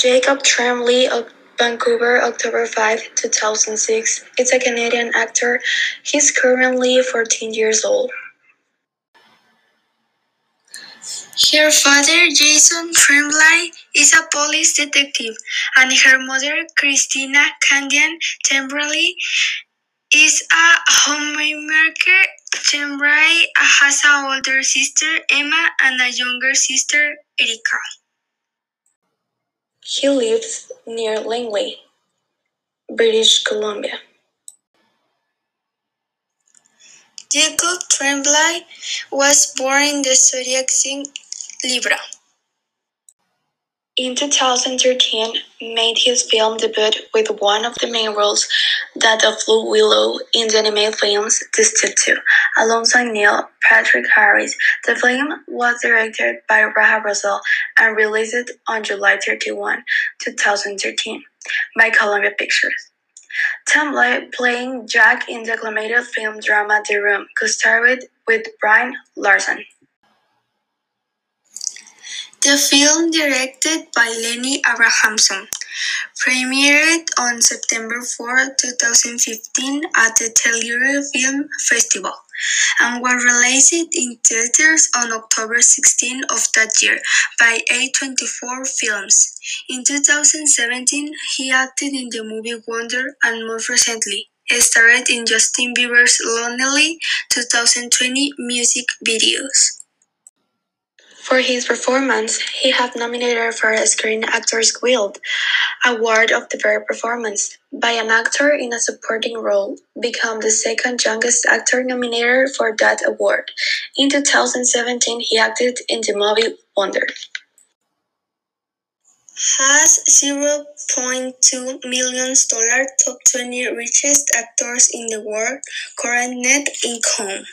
Jacob Tremblay of Vancouver, October 5, 2006, is a Canadian actor. He's currently 14 years old. Her father, Jason Tremblay, is a police detective, and her mother, Christina Candia Tremblay, is a homemaker. Tremblay has an older sister, Emma, and a younger sister, Erica. He lives near Langley, British Columbia. Jacob Tremblay was born in the zodiac sign Libra. In 2013, made his film debut with one of the main roles, that of Blue Willow, in the animated films Destined to, alongside Neil Patrick Harris. The film was directed by Raja Gosnell and released on July 31, 2013, by Columbia Pictures. Tremblay playing Jack in the acclaimed film drama The Room, co-starred with Brie Larson. The film, directed by Lenny Abrahamson, premiered on September 4, 2015 at the Telluride Film Festival and was released in theaters on October 16 of that year by A24 Films. In 2017, he acted in the movie Wonder and most recently starred in Justin Bieber's Lonely 2020 music videos. For his performance, he had nominated for a Screen Actors Guild Award of the Better Performance by an actor in a supporting role, become the second youngest actor nominated for that award. In 2017, he acted in the movie Wonder. Has zero point two million dollar top twenty richest actors in the world current net income.